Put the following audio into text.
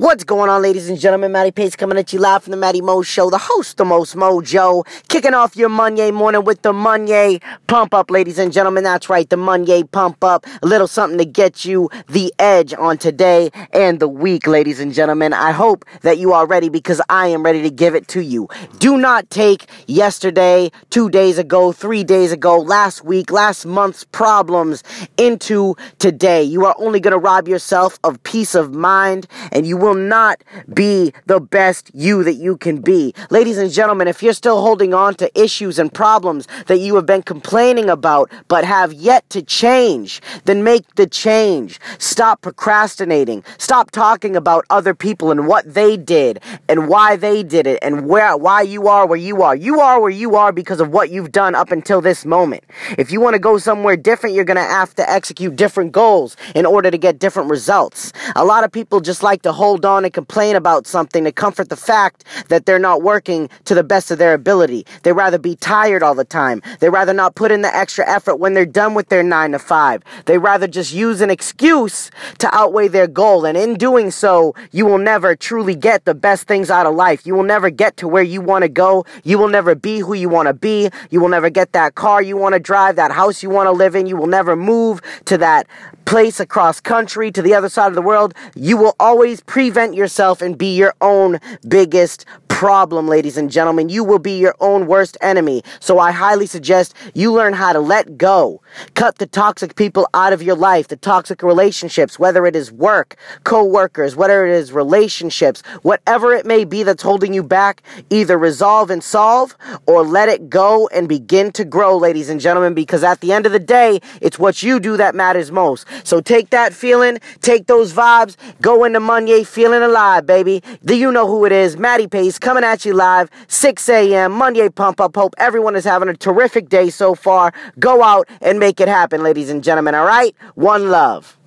What's going on, ladies and gentlemen? Matty Pace coming at you live from the Matty Mo Show, the host, the most mojo, kicking off your Monday morning with the Monday pump up, ladies and gentlemen. That's right, the Monday pump up. A little something to get you the edge on today and the week, ladies and gentlemen. I hope that you are ready because I am ready to give it to you. Do not take yesterday, two days ago, three days ago, last week, last month's problems into today. You are only going to rob yourself of peace of mind and you will will not be the best you that you can be. Ladies and gentlemen, if you're still holding on to issues and problems that you have been complaining about but have yet to change, then make the change. Stop procrastinating. Stop talking about other people and what they did and why they did it and where why you are where you are. You are where you are because of what you've done up until this moment. If you want to go somewhere different, you're going to have to execute different goals in order to get different results. A lot of people just like to hold hold on and complain about something to comfort the fact that they're not working to the best of their ability. They rather be tired all the time. They rather not put in the extra effort when they're done with their nine to five. They rather just use an excuse to outweigh their goal. And in doing so, you will never truly get the best things out of life. You will never get to where you want to go. You will never be who you want to be. You will never get that car you want to drive, that house you want to live in. You will never move to that place across country to the other side of the world. You will always prevent yourself and be your own biggest problem, ladies and gentlemen. You will be your own worst enemy. So I highly suggest you learn how to let go. Cut the toxic people out of your life, the toxic relationships, whether it is work, co-workers, whether it is relationships, whatever it may be that's holding you back, either resolve and solve or let it go and begin to grow, ladies and gentlemen, because at the end of the day, it's what you do that matters most. So take that feeling, take those vibes, go into Monday feeling alive, baby. Do you know who it is? Matty Pace coming at you live, 6 a.m. Monday Pump Up. Hope everyone is having a terrific day so far. Go out and make it happen, ladies and gentlemen, all right? One love.